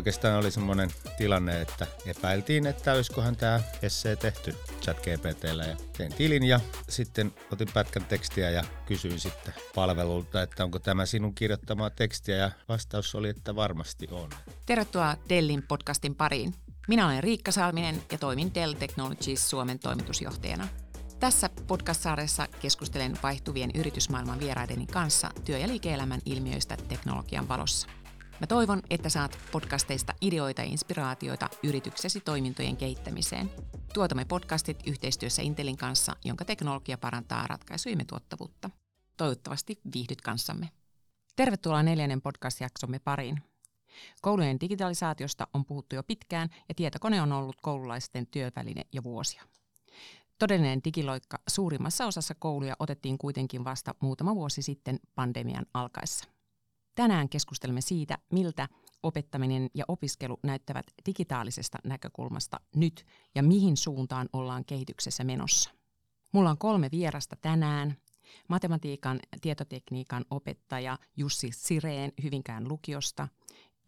oikeastaan oli semmoinen tilanne, että epäiltiin, että olisikohan tämä essee tehty chat GPTllä ja tein tilin ja sitten otin pätkän tekstiä ja kysyin sitten palvelulta, että onko tämä sinun kirjoittamaa tekstiä ja vastaus oli, että varmasti on. Tervetuloa Dellin podcastin pariin. Minä olen Riikka Salminen ja toimin Dell Technologies Suomen toimitusjohtajana. Tässä podcast-sarjassa keskustelen vaihtuvien yritysmaailman vieraideni kanssa työ- ja liike-elämän ilmiöistä teknologian valossa. Mä toivon, että saat podcasteista ideoita ja inspiraatioita yrityksesi toimintojen kehittämiseen. Tuotamme podcastit yhteistyössä Intelin kanssa, jonka teknologia parantaa ratkaisujemme tuottavuutta. Toivottavasti viihdyt kanssamme. Tervetuloa neljännen podcast-jaksomme pariin. Koulujen digitalisaatiosta on puhuttu jo pitkään ja tietokone on ollut koululaisten työväline jo vuosia. Todellinen digiloikka suurimmassa osassa kouluja otettiin kuitenkin vasta muutama vuosi sitten pandemian alkaessa. Tänään keskustelemme siitä, miltä opettaminen ja opiskelu näyttävät digitaalisesta näkökulmasta nyt ja mihin suuntaan ollaan kehityksessä menossa. Mulla on kolme vierasta tänään. Matematiikan tietotekniikan opettaja Jussi Sireen Hyvinkään lukiosta,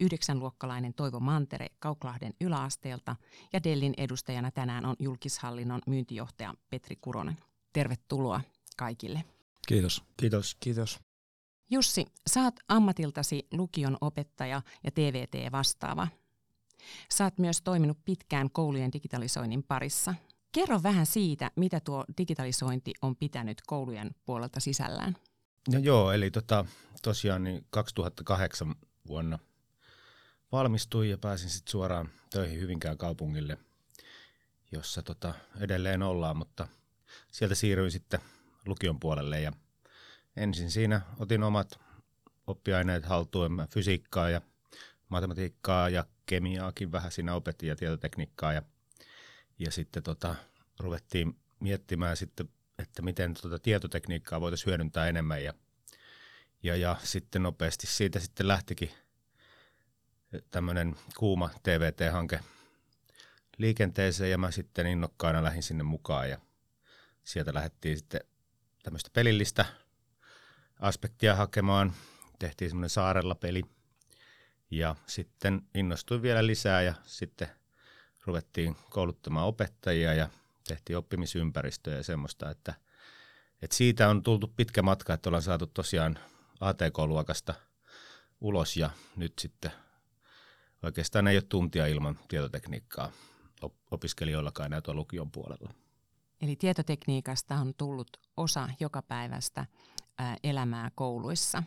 yhdeksänluokkalainen Toivo Mantere Kauklahden yläasteelta ja Dellin edustajana tänään on julkishallinnon myyntijohtaja Petri Kuronen. Tervetuloa kaikille. Kiitos. Kiitos. Kiitos. Jussi, saat ammatiltasi lukion opettaja ja TVT-vastaava. Saat myös toiminut pitkään koulujen digitalisoinnin parissa. Kerro vähän siitä, mitä tuo digitalisointi on pitänyt koulujen puolelta sisällään. No joo, eli tota, tosiaan niin 2008 vuonna valmistuin ja pääsin sitten suoraan töihin Hyvinkään kaupungille, jossa tota, edelleen ollaan, mutta sieltä siirryin sitten lukion puolelle ja ensin siinä otin omat oppiaineet haltuun, fysiikkaa ja matematiikkaa ja kemiaakin vähän siinä opetin ja tietotekniikkaa ja, ja sitten tota, ruvettiin miettimään sitten, että miten tota tietotekniikkaa voitaisiin hyödyntää enemmän ja, ja, ja sitten nopeasti siitä sitten lähtikin tämmöinen kuuma TVT-hanke liikenteeseen ja mä sitten innokkaana lähdin sinne mukaan ja sieltä lähdettiin sitten tämmöistä pelillistä aspektia hakemaan. Tehtiin semmoinen saarella peli ja sitten innostuin vielä lisää ja sitten ruvettiin kouluttamaan opettajia ja tehtiin oppimisympäristöä ja semmoista, että, että siitä on tultu pitkä matka, että ollaan saatu tosiaan ATK-luokasta ulos ja nyt sitten oikeastaan ei ole tuntia ilman tietotekniikkaa opiskelijoillakaan tuolla lukion puolella. Eli tietotekniikasta on tullut osa jokapäiväistä elämää kouluissa.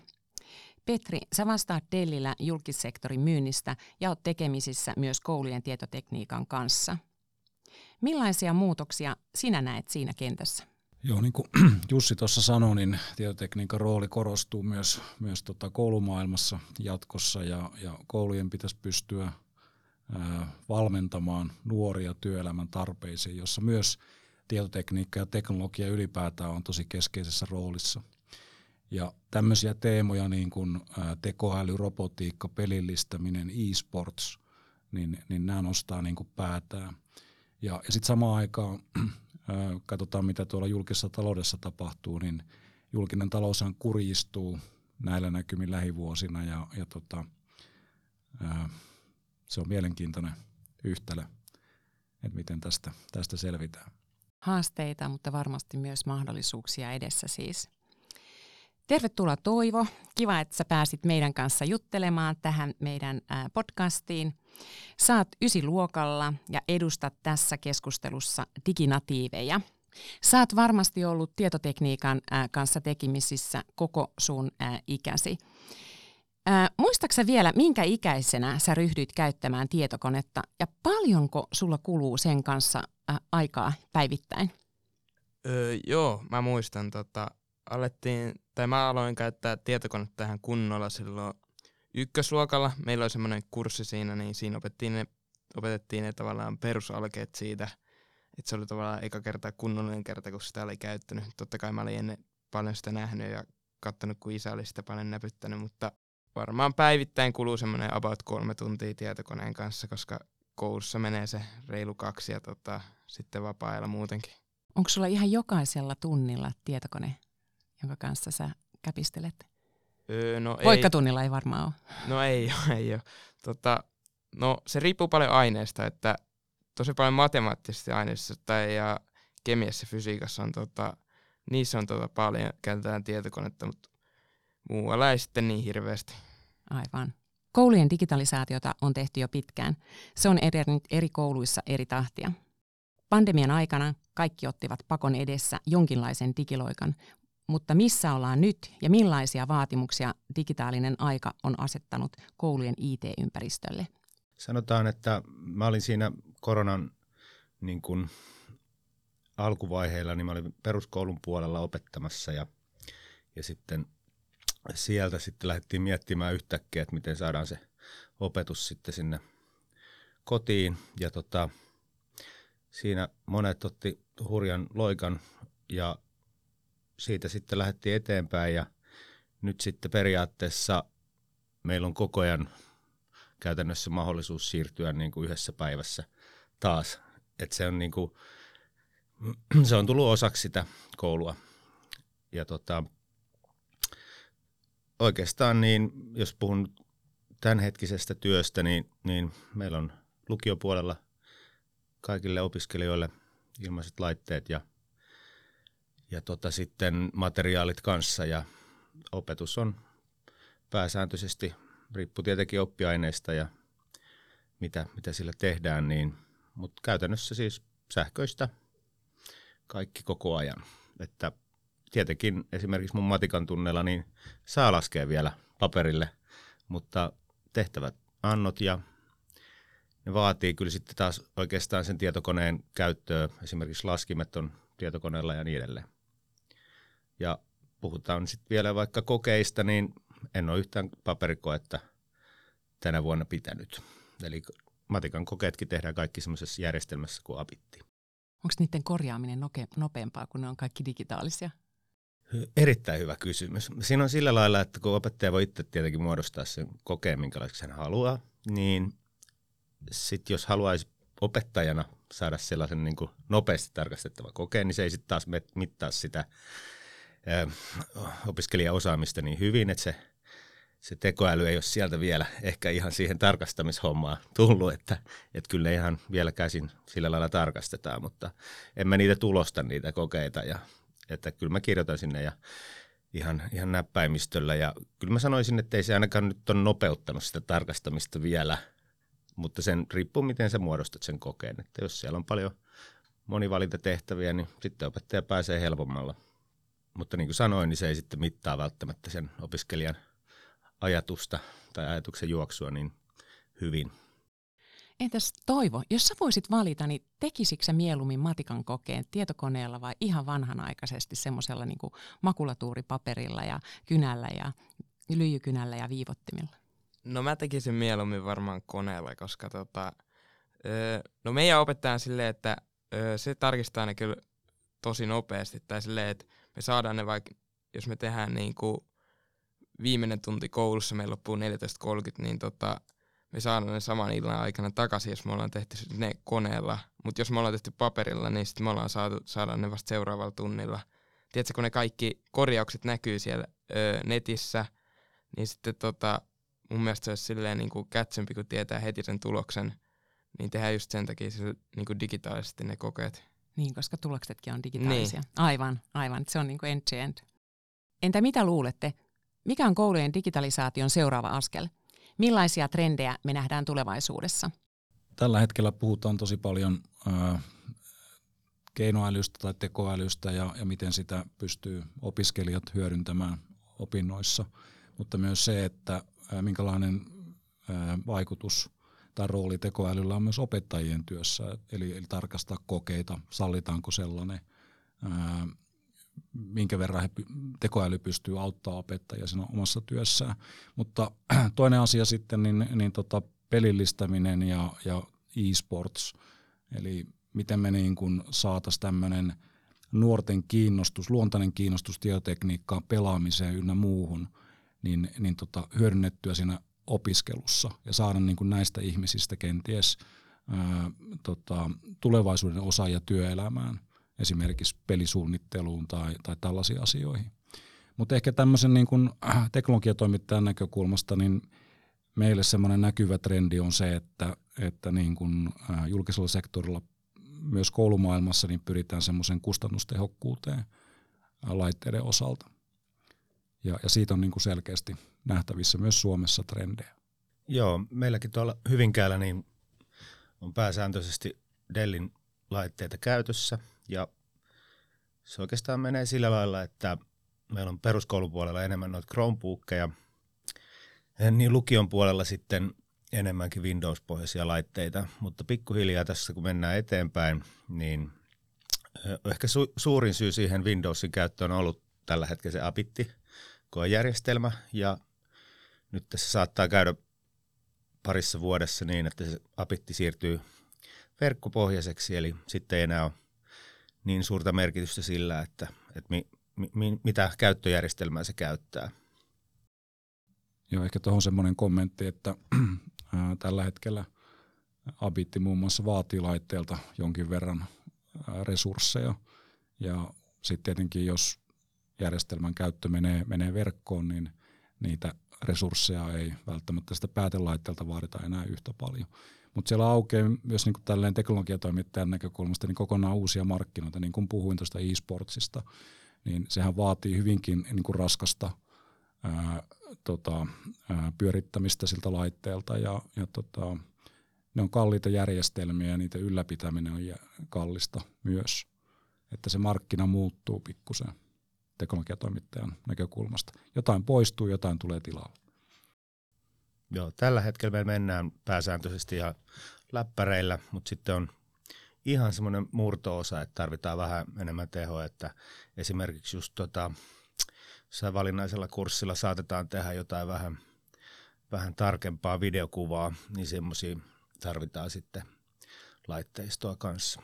Petri, sä vastaat Dellillä julkissektorin myynnistä ja olet tekemisissä myös koulujen tietotekniikan kanssa. Millaisia muutoksia sinä näet siinä kentässä? Joo, niin kuin Jussi tuossa sanoi, niin tietotekniikan rooli korostuu myös, myös tota koulumaailmassa jatkossa ja, ja koulujen pitäisi pystyä ää, valmentamaan nuoria työelämän tarpeisiin, jossa myös tietotekniikka ja teknologia ylipäätään on tosi keskeisessä roolissa. Ja tämmöisiä teemoja niin kuin tekoäly, robotiikka, pelillistäminen, e-sports, niin, niin nämä nostaa niin kuin päätään. Ja, ja sitten samaan aikaan katsotaan mitä tuolla julkisessa taloudessa tapahtuu, niin julkinen taloushan kurjistuu näillä näkymin lähivuosina ja, ja tota, ää, se on mielenkiintoinen yhtälö, että miten tästä, tästä selvitään. Haasteita, mutta varmasti myös mahdollisuuksia edessä siis. Tervetuloa Toivo. Kiva, että sä pääsit meidän kanssa juttelemaan tähän meidän podcastiin. Saat ysiluokalla ja edustat tässä keskustelussa diginatiiveja. Saat varmasti ollut tietotekniikan kanssa tekemisissä koko sun ikäsi. Muistaaksä vielä, minkä ikäisenä sä ryhdyit käyttämään tietokonetta ja paljonko sulla kuluu sen kanssa aikaa päivittäin? Öö, joo, mä muistan. Tota, alettiin, tai mä aloin käyttää tietokonetta tähän kunnolla silloin ykkösluokalla. Meillä oli semmoinen kurssi siinä, niin siinä opettiin ne, opetettiin ne tavallaan perusalkeet siitä, että se oli tavallaan eka kerta kunnollinen kerta, kun sitä oli käyttänyt. Totta kai mä olin ennen paljon sitä nähnyt ja katsonut, kun isä oli sitä paljon näpyttänyt, mutta varmaan päivittäin kuluu semmoinen about kolme tuntia tietokoneen kanssa, koska koulussa menee se reilu kaksi ja tota, sitten vapaa-ajalla muutenkin. Onko sulla ihan jokaisella tunnilla tietokone jonka kanssa sä käpistelet? Öö, no Voikkatunnilla ei. ei varmaan ole. No ei ole, ei ole. Tota, No se riippuu paljon aineesta, että tosi paljon matemaattisesti aineissa tai ja kemiassa, fysiikassa on tota, niissä on tota paljon, käytetään tietokonetta, mutta muualla ei sitten niin hirveästi. Aivan. Koulujen digitalisaatiota on tehty jo pitkään. Se on edennyt eri kouluissa eri tahtia. Pandemian aikana kaikki ottivat pakon edessä jonkinlaisen digiloikan, mutta missä ollaan nyt ja millaisia vaatimuksia digitaalinen aika on asettanut koulujen IT-ympäristölle? Sanotaan, että mä olin siinä koronan niin kuin alkuvaiheilla, niin mä olin peruskoulun puolella opettamassa ja, ja sitten sieltä sitten lähdettiin miettimään yhtäkkiä, että miten saadaan se opetus sitten sinne kotiin ja tota, siinä monet otti hurjan loikan ja siitä sitten lähdettiin eteenpäin ja nyt sitten periaatteessa meillä on koko ajan käytännössä mahdollisuus siirtyä niin kuin yhdessä päivässä taas. Et se, on niin kuin, se on tullut osaksi sitä koulua. Ja tota, oikeastaan niin, jos puhun tämänhetkisestä työstä, niin, niin meillä on lukiopuolella kaikille opiskelijoille ilmaiset laitteet ja, ja tota sitten materiaalit kanssa ja opetus on pääsääntöisesti, riippuu tietenkin oppiaineista ja mitä, mitä sillä tehdään, niin, mutta käytännössä siis sähköistä kaikki koko ajan. Että tietenkin esimerkiksi mun matikan tunneilla niin saa laskea vielä paperille, mutta tehtävät annot ja ne vaatii kyllä sitten taas oikeastaan sen tietokoneen käyttöä. Esimerkiksi laskimet on tietokoneella ja niin edelleen. Ja puhutaan sitten vielä vaikka kokeista, niin en ole yhtään paperikoetta tänä vuonna pitänyt. Eli matikan kokeetkin tehdään kaikki semmoisessa järjestelmässä kuin apitti. Onko niiden korjaaminen nopeampaa, kun ne on kaikki digitaalisia? Erittäin hyvä kysymys. Siinä on sillä lailla, että kun opettaja voi itse tietenkin muodostaa sen kokeen, minkälaiseksi hän haluaa, niin sitten jos haluaisi opettajana saada sellaisen niin kuin nopeasti tarkastettava kokeen, niin se ei sitten taas mittaa sitä opiskelijaosaamista niin hyvin, että se, se tekoäly ei ole sieltä vielä ehkä ihan siihen tarkastamishommaan tullut, että, että kyllä ihan vielä käsin sillä lailla tarkastetaan, mutta en mä niitä tulosta niitä kokeita ja että kyllä mä kirjoitan sinne ja ihan, ihan näppäimistöllä ja kyllä mä sanoisin, että ei se ainakaan nyt ole nopeuttanut sitä tarkastamista vielä, mutta sen riippuu miten sä muodostat sen kokeen, että jos siellä on paljon monivalintatehtäviä, niin sitten opettaja pääsee helpommalla. Mutta niin kuin sanoin, niin se ei sitten mittaa välttämättä sen opiskelijan ajatusta tai ajatuksen juoksua niin hyvin. Entäs Toivo, jos sä voisit valita, niin tekisikö sä mieluummin matikan kokeen tietokoneella vai ihan vanhanaikaisesti semmoisella niin makulatuuripaperilla ja kynällä ja lyijykynällä ja viivottimilla? No mä tekisin mieluummin varmaan koneella, koska tota, no meidän opettaja silleen, että se tarkistaa ne kyllä tosi nopeasti. Tai silleen, että me saadaan ne vaikka, jos me tehdään niin kuin viimeinen tunti koulussa, meillä loppuu 14.30, niin tota, me saadaan ne saman illan aikana takaisin, jos me ollaan tehty ne koneella. Mutta jos me ollaan tehty paperilla, niin sitten me ollaan saatu, saadaan ne vasta seuraavalla tunnilla. Tiedätkö, kun ne kaikki korjaukset näkyy siellä ö, netissä, niin sitten tota, mun mielestä se olisi silleen niin kuin kätsympi, kun tietää heti sen tuloksen, niin tehdään just sen takia niin kuin digitaalisesti ne kokeet. Niin, koska tuloksetkin on digitaalisia. Niin. Aivan, aivan. Se on niin kuin end to end. Entä mitä luulette? Mikä on koulujen digitalisaation seuraava askel? Millaisia trendejä me nähdään tulevaisuudessa? Tällä hetkellä puhutaan tosi paljon äh, keinoälystä tai tekoälystä ja, ja miten sitä pystyy opiskelijat hyödyntämään opinnoissa, mutta myös se, että äh, minkälainen äh, vaikutus tai rooli tekoälyllä on myös opettajien työssä, eli, eli tarkastaa kokeita, sallitaanko sellainen, ää, minkä verran he, tekoäly pystyy auttamaan opettajia siinä omassa työssään. Mutta toinen asia sitten, niin, niin tota pelillistäminen ja, ja e-sports, eli miten me niin saataisiin tämmöinen nuorten kiinnostus, luontainen kiinnostus tietotekniikkaan, pelaamiseen ynnä muuhun, niin, niin tota, hyödynnettyä siinä opiskelussa ja saada niin kuin näistä ihmisistä kenties ää, tota, tulevaisuuden osaajia työelämään, esimerkiksi pelisuunnitteluun tai, tai tällaisiin asioihin. Mutta ehkä tämmöisen niin kuin äh, teknologiatoimittajan näkökulmasta, niin meille semmoinen näkyvä trendi on se, että, että niin kuin, julkisella sektorilla myös koulumaailmassa niin pyritään semmoisen kustannustehokkuuteen laitteiden osalta. Ja, ja siitä on niin kuin selkeästi nähtävissä myös Suomessa trendejä. Joo, meilläkin tuolla Hyvinkäällä niin on pääsääntöisesti Dellin laitteita käytössä. Ja se oikeastaan menee sillä lailla, että meillä on peruskoulupuolella enemmän noita Chromebookkeja, niin lukion puolella sitten enemmänkin Windows-pohjaisia laitteita, mutta pikkuhiljaa tässä kun mennään eteenpäin, niin ehkä su- suurin syy siihen Windowsin käyttöön on ollut tällä hetkellä se Apitti koejärjestelmä ja nyt tässä saattaa käydä parissa vuodessa niin, että se Apitti siirtyy verkkopohjaiseksi, eli sitten ei enää ole niin suurta merkitystä sillä, että, että mi, mi, mitä käyttöjärjestelmää se käyttää. Joo, ehkä tuohon semmoinen kommentti, että ää, tällä hetkellä Abitti muun muassa vaatii laitteelta jonkin verran ää, resursseja. Ja sitten tietenkin, jos järjestelmän käyttö menee, menee verkkoon, niin niitä resursseja ei välttämättä sitä päätelaitteelta vaadita enää yhtä paljon. Mutta siellä aukeaa myös niin tälleen teknologiatoimittajan näkökulmasta niin kokonaan uusia markkinoita, niin kuin puhuin tuosta e-sportsista, niin sehän vaatii hyvinkin niin kuin raskasta ää, tota, ää, pyörittämistä siltä laitteelta ja, ja tota, ne on kalliita järjestelmiä ja niiden ylläpitäminen on kallista myös. Että se markkina muuttuu pikkusen teknologiatoimittajan näkökulmasta. Jotain poistuu, jotain tulee tilalle. Joo, tällä hetkellä me mennään pääsääntöisesti ihan läppäreillä, mutta sitten on ihan semmoinen murto-osa, että tarvitaan vähän enemmän tehoa, että esimerkiksi just tota, valinnaisella kurssilla saatetaan tehdä jotain vähän, vähän tarkempaa videokuvaa, niin semmoisia tarvitaan sitten laitteistoa kanssa.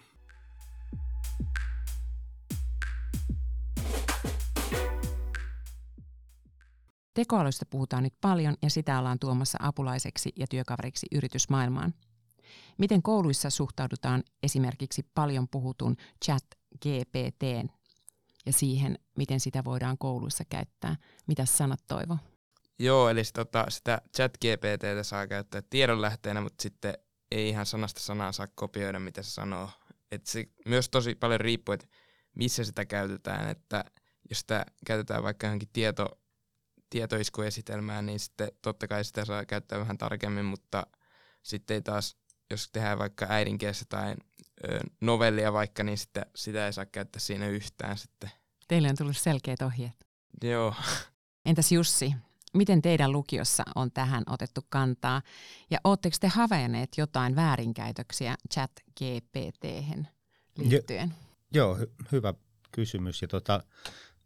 Tekoälystä puhutaan nyt paljon ja sitä ollaan tuomassa apulaiseksi ja työkaveriksi yritysmaailmaan. Miten kouluissa suhtaudutaan esimerkiksi paljon puhutun chat GPT ja siihen, miten sitä voidaan kouluissa käyttää? Mitä sanot Toivo? Joo, eli tota, sitä chat GPTtä saa käyttää tiedonlähteenä, mutta sitten ei ihan sanasta sanaa saa kopioida, mitä se sanoo. Et se myös tosi paljon riippuu, että missä sitä käytetään, että jos sitä käytetään vaikka johonkin tieto, tietoiskuesitelmään, niin sitten totta kai sitä saa käyttää vähän tarkemmin, mutta sitten ei taas, jos tehdään vaikka äidinkielessä tai novellia vaikka, niin sitten sitä ei saa käyttää siinä yhtään sitten. Teille on tullut selkeät ohjeet. Joo. Entäs Jussi, miten teidän lukiossa on tähän otettu kantaa? Ja ootteko te havainneet jotain väärinkäytöksiä chat gpt liittyen? Jo, joo, hy- hyvä kysymys. Ja tota,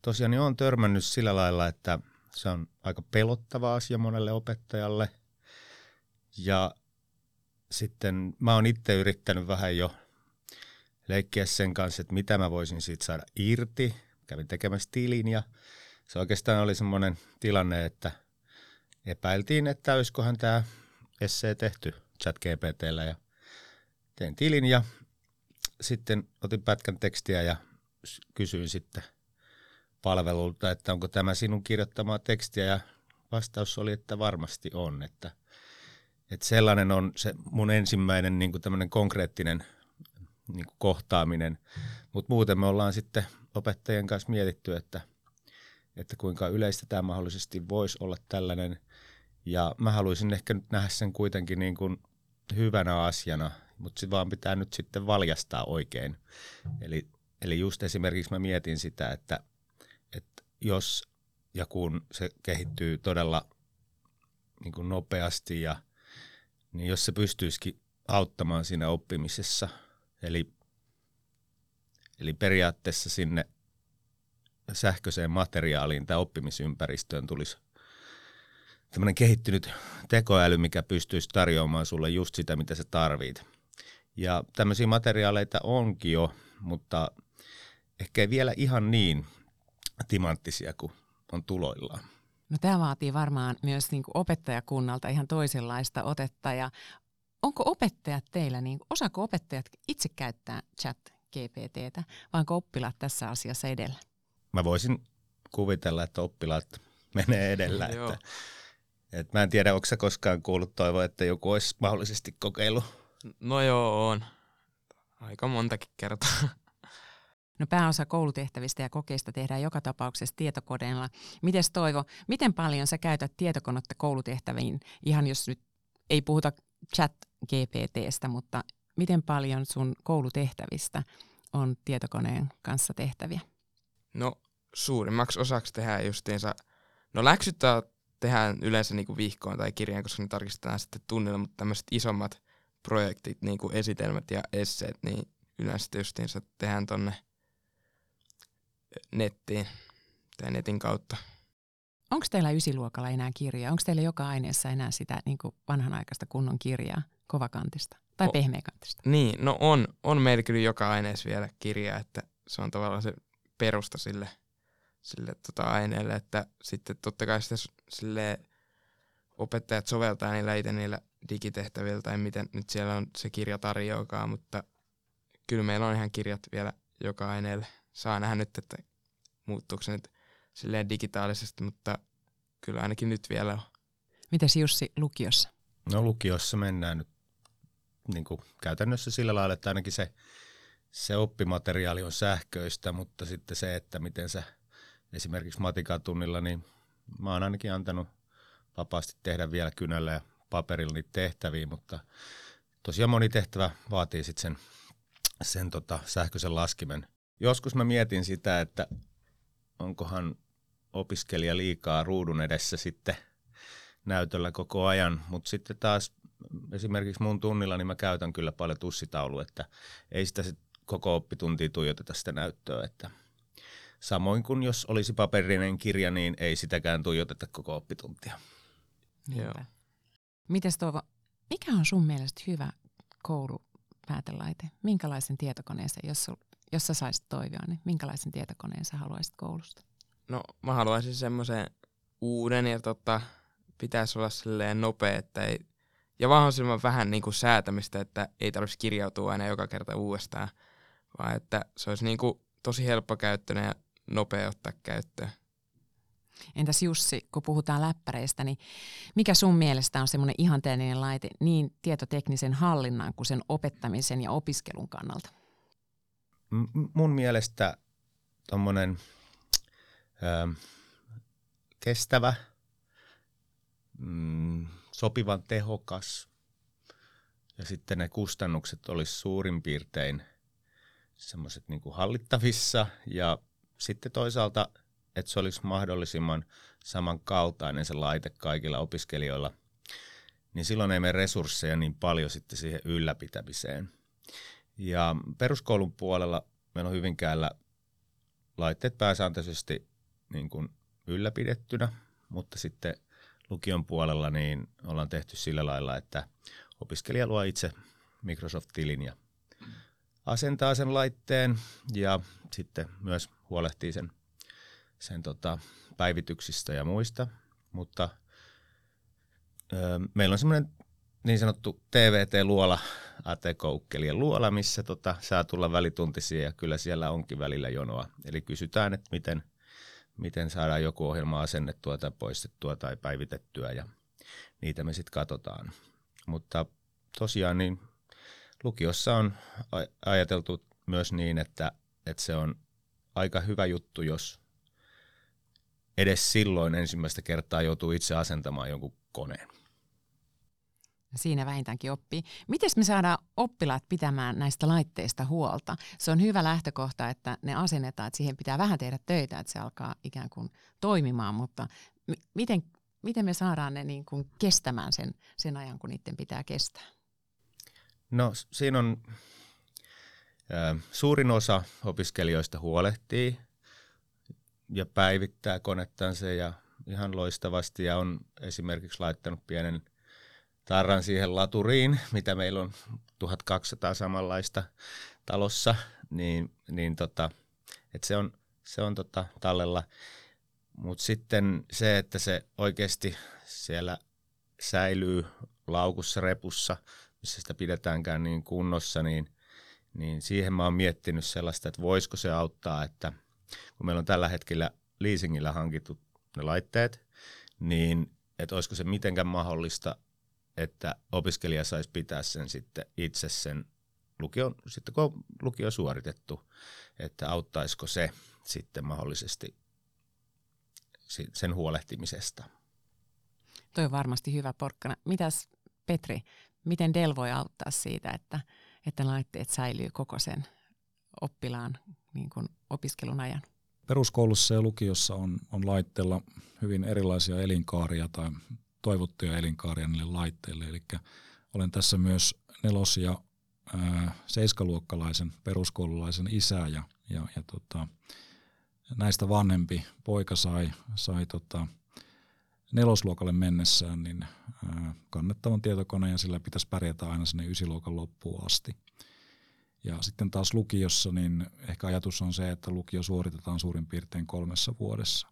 tosiaan niin olen törmännyt sillä lailla, että se on aika pelottava asia monelle opettajalle. Ja sitten mä oon itse yrittänyt vähän jo leikkiä sen kanssa, että mitä mä voisin siitä saada irti. Kävin tekemässä tilin ja se oikeastaan oli semmoinen tilanne, että epäiltiin, että olisikohan tämä essee tehty chat GPTllä ja tein tilin ja sitten otin pätkän tekstiä ja kysyin sitten palvelulta, että onko tämä sinun kirjoittamaa tekstiä ja vastaus oli, että varmasti on. Että, että sellainen on se mun ensimmäinen niin kuin konkreettinen niin kuin kohtaaminen, mutta muuten me ollaan sitten opettajien kanssa mietitty, että, että kuinka yleistä tämä mahdollisesti voisi olla tällainen. Ja mä haluaisin ehkä nyt nähdä sen kuitenkin niin kuin hyvänä asiana, mutta se vaan pitää nyt sitten valjastaa oikein. Eli, eli just esimerkiksi mä mietin sitä, että jos ja kun se kehittyy todella niin kuin nopeasti ja niin jos se pystyisikin auttamaan siinä oppimisessa, eli, eli periaatteessa sinne sähköiseen materiaaliin tai oppimisympäristöön tulisi tämmöinen kehittynyt tekoäly, mikä pystyisi tarjoamaan sulle just sitä, mitä sä tarvit. Ja tämmöisiä materiaaleita onkin jo, mutta ehkä ei vielä ihan niin timanttisia kuin on tuloillaan. No tämä vaatii varmaan myös niin kuin opettajakunnalta ihan toisenlaista otetta. Ja onko opettajat teillä, niin osaako opettajat itse käyttää chat GPTtä, vai onko oppilaat tässä asiassa edellä? Mä voisin kuvitella, että oppilaat menee edellä. että, Et mä en tiedä, onko sä koskaan kuullut toivoa, että joku olisi mahdollisesti kokeillut. No joo, on. Aika montakin kertaa. No pääosa koulutehtävistä ja kokeista tehdään joka tapauksessa tietokoneella. Mites Toivo, miten paljon sä käytät tietokonetta koulutehtäviin, ihan jos nyt ei puhuta chat GPTstä, mutta miten paljon sun koulutehtävistä on tietokoneen kanssa tehtäviä? No suurimmaksi osaksi tehdään justiinsa, no läksyt tehdään yleensä niinku vihkoon tai kirjaan, koska ne tarkistetaan sitten tunnilla, mutta tämmöiset isommat projektit, niin kuin esitelmät ja esseet, niin yleensä justiinsa tehdään tonne nettiin tai netin kautta. Onko teillä ysiluokalla enää kirjaa? Onko teillä joka aineessa enää sitä niin kuin vanhanaikaista kunnon kirjaa, kovakantista tai pehmeäkantista? Niin, no on, on meillä kyllä joka aineessa vielä kirjaa, että se on tavallaan se perusta sille, sille tota aineelle, että sitten totta kai sitä sille opettajat soveltaa niillä itse niillä digitehtävillä tai miten nyt siellä on se kirja tarjoakaan, mutta kyllä meillä on ihan kirjat vielä joka aineelle. Saa nähdä nyt, että muuttuuko se nyt silleen digitaalisesti, mutta kyllä ainakin nyt vielä on. Mites Jussi lukiossa? No lukiossa mennään nyt niin kuin käytännössä sillä lailla, että ainakin se, se oppimateriaali on sähköistä, mutta sitten se, että miten se esimerkiksi matikan tunnilla, niin mä oon ainakin antanut vapaasti tehdä vielä kynällä ja paperilla niitä tehtäviä, mutta tosiaan moni tehtävä vaatii sitten sen, sen tota sähköisen laskimen. Joskus mä mietin sitä, että onkohan opiskelija liikaa ruudun edessä sitten näytöllä koko ajan, mutta sitten taas esimerkiksi mun tunnilla niin mä käytän kyllä paljon tussitaulu, että ei sitä sit koko oppituntia tuijoteta sitä näyttöä, että samoin kuin jos olisi paperinen kirja, niin ei sitäkään tuijoteta koko oppituntia. Joo. Mites Toivo, mikä on sun mielestä hyvä koulupäätelaite? Minkälaisen tietokoneen sä, jos, jos sä saisit toivoa, niin minkälaisen tietokoneen sä haluaisit koulusta? No mä haluaisin semmoisen uuden ja tota, pitäisi olla silleen nopea, että ei, ja mahdollisimman vähän niin kuin säätämistä, että ei tarvitsisi kirjautua aina joka kerta uudestaan, vaan että se olisi niin kuin tosi helppokäyttöinen ja nopea ottaa käyttöön. Entäs Jussi, kun puhutaan läppäreistä, niin mikä sun mielestä on semmoinen ihanteellinen laite niin tietoteknisen hallinnan kuin sen opettamisen ja opiskelun kannalta? Mun mielestä tuommoinen kestävä, mm, sopivan tehokas ja sitten ne kustannukset olisi suurin piirtein semmoiset niin hallittavissa ja sitten toisaalta, että se olisi mahdollisimman samankaltainen se laite kaikilla opiskelijoilla, niin silloin ei mene resursseja niin paljon sitten siihen ylläpitämiseen. Ja peruskoulun puolella meillä on Hyvinkäällä laitteet pääsääntöisesti niin kuin ylläpidettynä, mutta sitten lukion puolella niin ollaan tehty sillä lailla, että opiskelija luo itse Microsoft-tilin ja asentaa sen laitteen ja sitten myös huolehtii sen, sen tota, päivityksistä ja muista. Mutta ö, meillä on semmoinen niin sanottu TVT-luola, ATK-ukkelien luola, missä tota, saa tulla välituntisia ja kyllä siellä onkin välillä jonoa. Eli kysytään, että miten, miten saadaan joku ohjelma asennettua tai poistettua tai päivitettyä ja niitä me sitten katsotaan. Mutta tosiaan niin lukiossa on ajateltu myös niin, että, että se on aika hyvä juttu, jos edes silloin ensimmäistä kertaa joutuu itse asentamaan jonkun koneen. Siinä vähintäänkin oppii. Miten me saadaan oppilaat pitämään näistä laitteista huolta? Se on hyvä lähtökohta, että ne asennetaan, että siihen pitää vähän tehdä töitä, että se alkaa ikään kuin toimimaan, mutta m- miten, miten me saadaan ne niin kuin kestämään sen, sen ajan, kun niiden pitää kestää? No siinä on ä, suurin osa opiskelijoista huolehtii ja päivittää konettansa ja ihan loistavasti ja on esimerkiksi laittanut pienen – tarran siihen laturiin, mitä meillä on 1200 samanlaista talossa, niin, niin tota, et se on, se on tota tallella. Mutta sitten se, että se oikeasti siellä säilyy laukussa, repussa, missä sitä pidetäänkään niin kunnossa, niin, niin siihen mä oon miettinyt sellaista, että voisiko se auttaa, että kun meillä on tällä hetkellä leasingillä hankittu ne laitteet, niin että olisiko se mitenkään mahdollista, että opiskelija saisi pitää sen sitten itse sen lukion, sitten kun on lukio suoritettu, että auttaisiko se sitten mahdollisesti sen huolehtimisesta. Toi on varmasti hyvä porkkana. Mitäs Petri, miten Dell voi auttaa siitä, että, että laitteet säilyy koko sen oppilaan niin kuin opiskelun ajan? Peruskoulussa ja lukiossa on, on laitteella hyvin erilaisia elinkaaria tai toivottuja elinkaaria niille laitteille. Eli olen tässä myös nelos- ja ää, seiskaluokkalaisen peruskoululaisen isä ja, ja, ja tota, näistä vanhempi poika sai, sai tota, nelosluokalle mennessään niin ää, kannettavan tietokoneen ja sillä pitäisi pärjätä aina sinne ysiluokan loppuun asti. Ja sitten taas lukiossa, niin ehkä ajatus on se, että lukio suoritetaan suurin piirtein kolmessa vuodessa.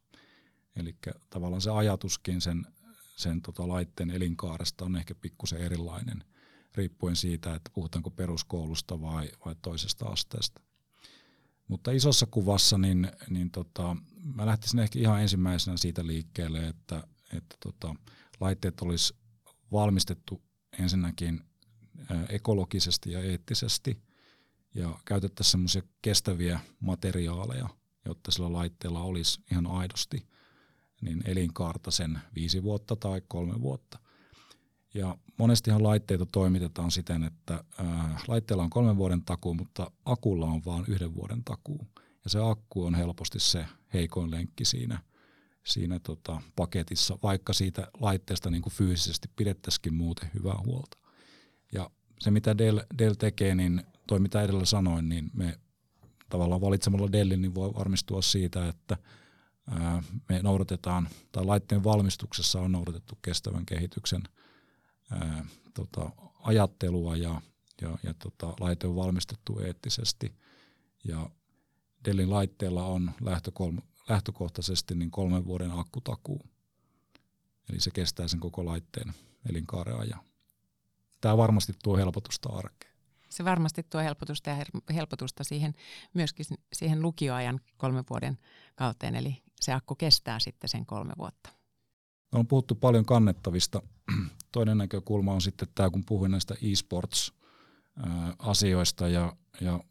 Eli tavallaan se ajatuskin sen, sen tota laitteen elinkaaresta on ehkä pikkusen erilainen, riippuen siitä, että puhutaanko peruskoulusta vai, vai toisesta asteesta. Mutta isossa kuvassa niin, niin tota, mä lähtisin ehkä ihan ensimmäisenä siitä liikkeelle, että, että tota, laitteet olisi valmistettu ensinnäkin ekologisesti ja eettisesti ja käytettäisiin semmoisia kestäviä materiaaleja, jotta sillä laitteella olisi ihan aidosti niin elinkaarta sen viisi vuotta tai kolme vuotta. Ja monestihan laitteita toimitetaan siten, että ää, laitteella on kolmen vuoden takuu, mutta akulla on vain yhden vuoden takuu. Ja se akku on helposti se heikoin lenkki siinä, siinä tota paketissa, vaikka siitä laitteesta niin kuin fyysisesti pidettäisikin muuten hyvää huolta. Ja se mitä Dell, Dell tekee, niin toi mitä edellä sanoin, niin me tavallaan valitsemalla Dellin niin voi varmistua siitä, että me noudatetaan, tai laitteen valmistuksessa on noudatettu kestävän kehityksen – ää, tota, ajattelua ja, ja, ja tota, laite on valmistettu eettisesti. Ja Dellin laitteella on lähtökohtaisesti niin kolmen vuoden akkutakuu. Eli se kestää sen koko laitteen elinkaaren ajan. Tämä varmasti tuo helpotusta arkeen. Se varmasti tuo helpotusta ja helpotusta siihen, myöskin siihen lukioajan kolmen vuoden kauteen, eli se akku kestää sitten sen kolme vuotta. On puhuttu paljon kannettavista. Toinen näkökulma on sitten tämä, kun puhuin näistä e-sports-asioista ja, ja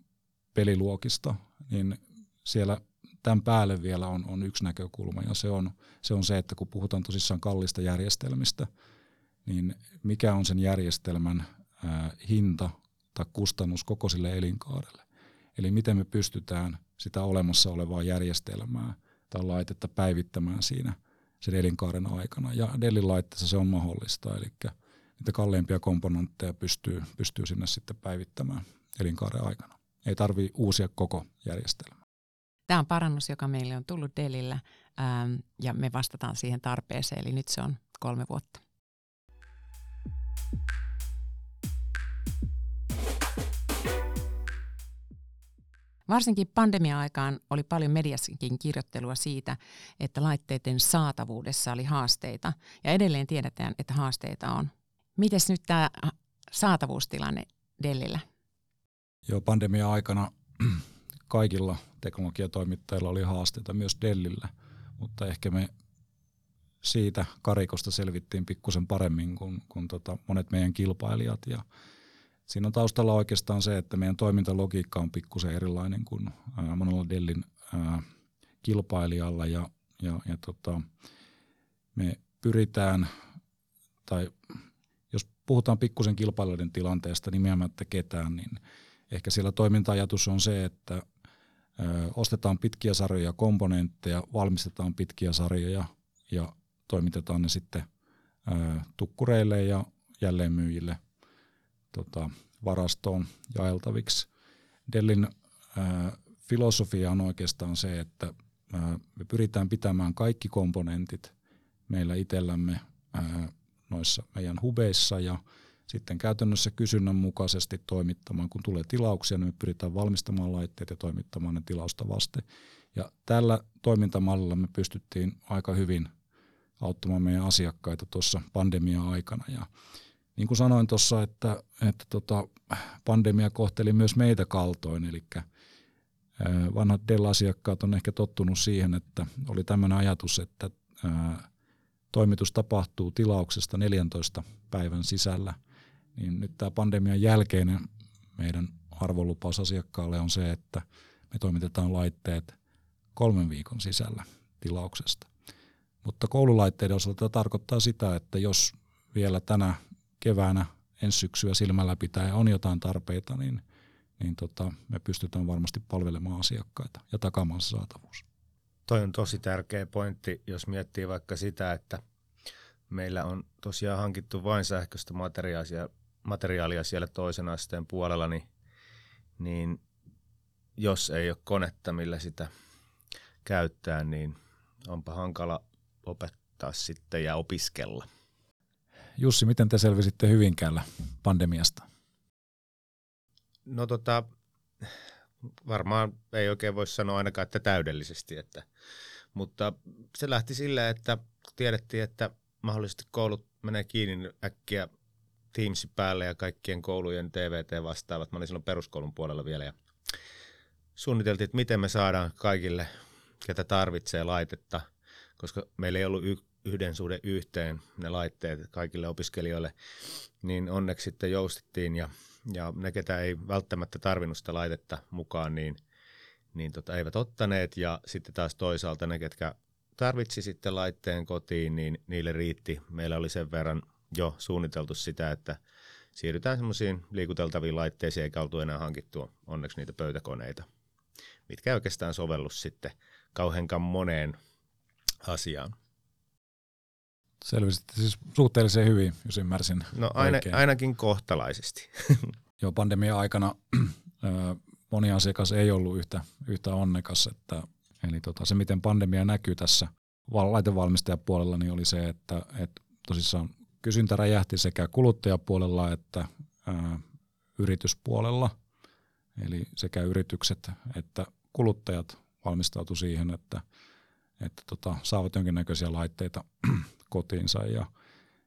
peliluokista, niin siellä tämän päälle vielä on, on yksi näkökulma ja se on, se on se, että kun puhutaan tosissaan kallista järjestelmistä, niin mikä on sen järjestelmän hinta tai kustannus koko sille elinkaarelle. Eli miten me pystytään sitä olemassa olevaa järjestelmää tai laitetta päivittämään siinä – sen elinkaaren aikana. Ja Dellin laitteessa se on mahdollista, eli niitä kalleimpia komponentteja pystyy, pystyy sinne sitten päivittämään elinkaaren aikana. Ei tarvi uusia koko järjestelmää. Tämä on parannus, joka meille on tullut Dellillä ähm, ja me vastataan siihen tarpeeseen, eli nyt se on kolme vuotta. Varsinkin pandemia-aikaan oli paljon mediassakin kirjoittelua siitä, että laitteiden saatavuudessa oli haasteita. Ja edelleen tiedetään, että haasteita on. Miten nyt tämä saatavuustilanne Dellillä? Joo, pandemia-aikana kaikilla teknologiatoimittajilla oli haasteita, myös Dellillä. Mutta ehkä me siitä karikosta selvittiin pikkusen paremmin kuin, kuin tota monet meidän kilpailijat. Ja Siinä on taustalla oikeastaan se, että meidän toimintalogiikka on pikkusen erilainen kuin monella Dellin kilpailijalla. Ja, ja, ja tota, me pyritään, tai jos puhutaan pikkusen kilpailijoiden tilanteesta nimeämättä ketään, niin ehkä siellä toiminta-ajatus on se, että ää, ostetaan pitkiä sarjoja komponentteja, valmistetaan pitkiä sarjoja ja toimitetaan ne sitten ää, tukkureille ja jälleenmyyjille – tota, varastoon jaeltaviksi. Dellin ää, filosofia on oikeastaan se, että ää, me pyritään pitämään kaikki komponentit meillä itsellämme ää, noissa meidän hubeissa ja sitten käytännössä kysynnän mukaisesti toimittamaan. Kun tulee tilauksia, niin me pyritään valmistamaan laitteet ja toimittamaan ne tilausta vasten. Ja tällä toimintamallilla me pystyttiin aika hyvin auttamaan meidän asiakkaita tuossa pandemia-aikana. Ja niin kuin sanoin tuossa, että, että tota, pandemia kohteli myös meitä kaltoin, eli vanhat Dell-asiakkaat on ehkä tottunut siihen, että oli tämmöinen ajatus, että toimitus tapahtuu tilauksesta 14 päivän sisällä, niin nyt tämä pandemian jälkeinen meidän arvolupaus asiakkaalle on se, että me toimitetaan laitteet kolmen viikon sisällä tilauksesta. Mutta koululaitteiden osalta tarkoittaa sitä, että jos vielä tänä keväänä ensi syksyä silmällä pitää on jotain tarpeita, niin, niin tota, me pystytään varmasti palvelemaan asiakkaita ja takaamaan saatavuus. Toi on tosi tärkeä pointti, jos miettii vaikka sitä, että meillä on tosiaan hankittu vain sähköistä materiaalia, materiaalia siellä toisen asteen puolella, niin, niin jos ei ole konetta, millä sitä käyttää, niin onpa hankala opettaa sitten ja opiskella. Jussi, miten te selvisitte Hyvinkäällä pandemiasta? No tota, varmaan ei oikein voi sanoa ainakaan, että täydellisesti, että, mutta se lähti sillä, että tiedettiin, että mahdollisesti koulut menee kiinni niin äkkiä Teamsi päälle ja kaikkien koulujen TVT vastaavat. Mä olin silloin peruskoulun puolella vielä ja suunniteltiin, että miten me saadaan kaikille, ketä tarvitsee laitetta, koska meillä ei ollut yhden suhde yhteen ne laitteet kaikille opiskelijoille, niin onneksi sitten joustettiin ja, ja ne, ketä ei välttämättä tarvinnut sitä laitetta mukaan, niin, niin tota, eivät ottaneet ja sitten taas toisaalta ne, ketkä tarvitsi sitten laitteen kotiin, niin niille riitti. Meillä oli sen verran jo suunniteltu sitä, että siirrytään semmoisiin liikuteltaviin laitteisiin, eikä oltu enää hankittua onneksi niitä pöytäkoneita, mitkä oikeastaan sovellu sitten kauheankaan moneen asiaan. Selvisitte siis suhteellisen hyvin, jos ymmärsin No aina, ainakin kohtalaisesti. Joo, pandemia aikana moni asiakas ei ollut yhtä, yhtä onnekas, että eli tota, se miten pandemia näkyy tässä laitevalmistajapuolella, niin oli se, että, että tosissaan kysyntä räjähti sekä kuluttajapuolella että ää, yrityspuolella. Eli sekä yritykset että kuluttajat valmistautu siihen, että, että tota, saavat jonkinnäköisiä laitteita kotiinsa. Ja,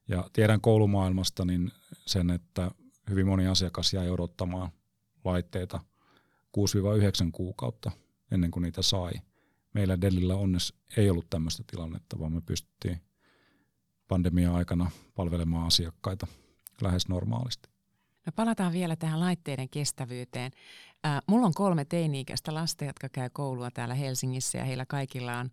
ja tiedän koulumaailmasta niin sen, että hyvin moni asiakas jäi odottamaan laitteita 6-9 kuukautta ennen kuin niitä sai. Meillä Dellillä onneksi ei ollut tämmöistä tilannetta, vaan me pystyttiin pandemian aikana palvelemaan asiakkaita lähes normaalisti. No palataan vielä tähän laitteiden kestävyyteen. Äh, mulla on kolme teini-ikäistä lasta, jotka käy koulua täällä Helsingissä ja heillä kaikilla on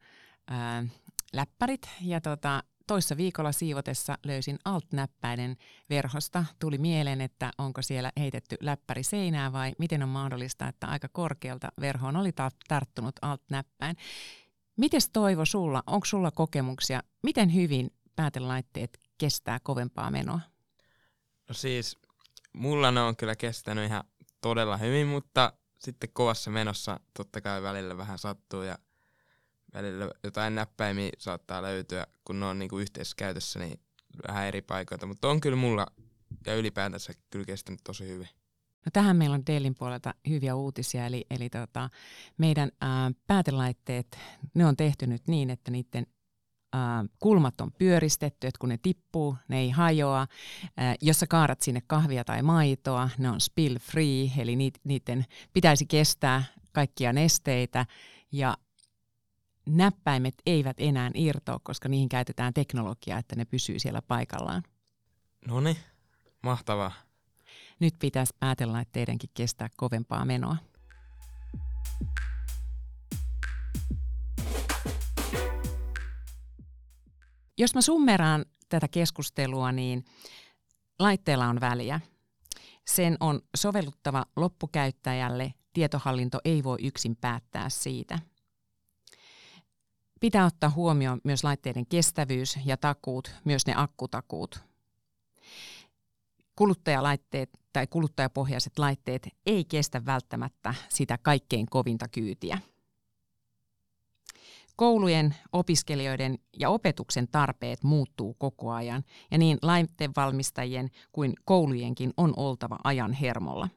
äh, läppärit. Ja tota, toissa viikolla siivotessa löysin alt-näppäiden verhosta. Tuli mieleen, että onko siellä heitetty läppäri seinää vai miten on mahdollista, että aika korkealta verhoon oli tarttunut alt-näppäin. Mites Toivo sulla, onko sulla kokemuksia, miten hyvin päätelaitteet kestää kovempaa menoa? No siis, mulla ne on kyllä kestänyt ihan todella hyvin, mutta sitten kovassa menossa totta kai välillä vähän sattuu ja välillä jotain näppäimiä saattaa löytyä, kun ne on niinku yhteiskäytössä, niin vähän eri paikoilta. Mutta on kyllä mulla ja ylipäätänsä kyllä kestänyt tosi hyvin. No tähän meillä on Dellin puolelta hyviä uutisia, eli, eli tota, meidän ää, päätelaitteet, ne on tehty nyt niin, että niiden ää, kulmat on pyöristetty, että kun ne tippuu, ne ei hajoa. Ää, jos sä kaarat sinne kahvia tai maitoa, ne on spill free, eli niiden pitäisi kestää kaikkia nesteitä. Ja näppäimet eivät enää irtoa, koska niihin käytetään teknologiaa, että ne pysyy siellä paikallaan. No niin, mahtavaa. Nyt pitäisi päätelatteidenkin kestää kovempaa menoa. Jos mä summeraan tätä keskustelua, niin laitteella on väliä. Sen on sovelluttava loppukäyttäjälle. Tietohallinto ei voi yksin päättää siitä – Pitää ottaa huomioon myös laitteiden kestävyys ja takuut, myös ne akkutakuut. Kuluttajalaitteet tai kuluttajapohjaiset laitteet ei kestä välttämättä sitä kaikkein kovinta kyytiä. Koulujen, opiskelijoiden ja opetuksen tarpeet muuttuu koko ajan ja niin laitevalmistajien kuin koulujenkin on oltava ajan hermolla.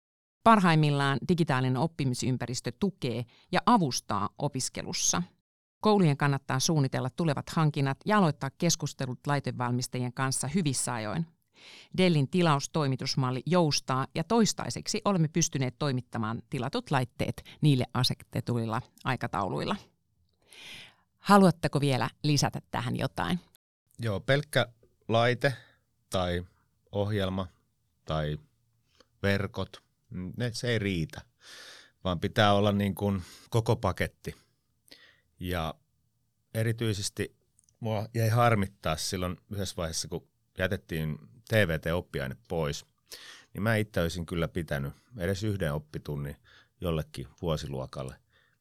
Parhaimmillaan digitaalinen oppimisympäristö tukee ja avustaa opiskelussa – Koulujen kannattaa suunnitella tulevat hankinnat ja aloittaa keskustelut laitevalmistajien kanssa hyvissä ajoin. Dellin tilaustoimitusmalli joustaa ja toistaiseksi olemme pystyneet toimittamaan tilatut laitteet niille asetetuilla aikatauluilla. Haluatteko vielä lisätä tähän jotain? Joo, pelkkä laite tai ohjelma tai verkot, ne, se ei riitä, vaan pitää olla niin kuin koko paketti. Ja erityisesti mua jäi harmittaa silloin yhdessä vaiheessa, kun jätettiin TVT-oppiaine pois, niin mä itse olisin kyllä pitänyt edes yhden oppitunnin jollekin vuosiluokalle,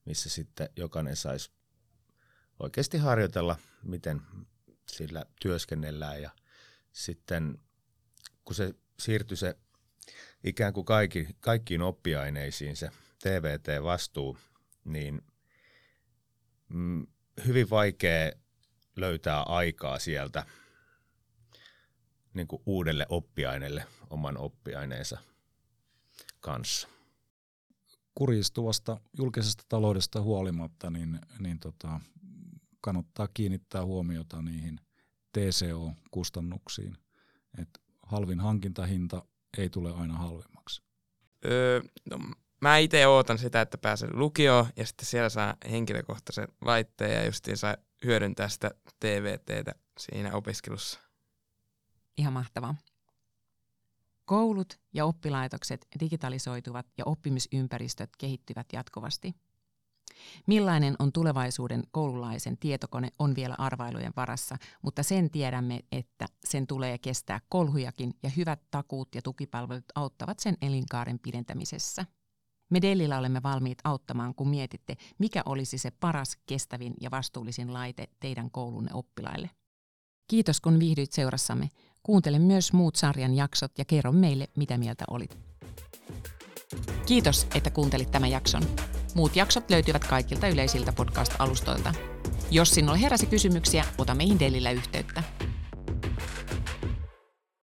missä sitten jokainen saisi oikeasti harjoitella, miten sillä työskennellään. Ja sitten kun se siirtyi se ikään kuin kaikki, kaikkiin oppiaineisiin se TVT-vastuu, niin mm, hyvin vaikea löytää aikaa sieltä niin kuin uudelle oppiaineelle oman oppiaineensa kanssa. Kuristuvasta julkisesta taloudesta huolimatta, niin, niin tota, kannattaa kiinnittää huomiota niihin TCO-kustannuksiin. Et halvin hankintahinta ei tule aina halvemmaksi. Öö, no, mä itse ootan sitä, että pääsen lukioon ja sitten siellä saa henkilökohtaisen laitteen ja justiin saa hyödyntää sitä TVTtä siinä opiskelussa. Ihan mahtavaa. Koulut ja oppilaitokset digitalisoituvat ja oppimisympäristöt kehittyvät jatkuvasti. Millainen on tulevaisuuden koululaisen tietokone on vielä arvailujen varassa, mutta sen tiedämme, että sen tulee kestää kolhujakin ja hyvät takuut ja tukipalvelut auttavat sen elinkaaren pidentämisessä. Me Dellillä olemme valmiit auttamaan, kun mietitte, mikä olisi se paras, kestävin ja vastuullisin laite teidän koulunne oppilaille. Kiitos kun viihdyit seurassamme. Kuuntele myös muut sarjan jaksot ja kerro meille, mitä mieltä olit. Kiitos, että kuuntelit tämän jakson. Muut jaksot löytyvät kaikilta yleisiltä podcast-alustoilta. Jos sinulla heräsi kysymyksiä, ota meihin Dellillä yhteyttä.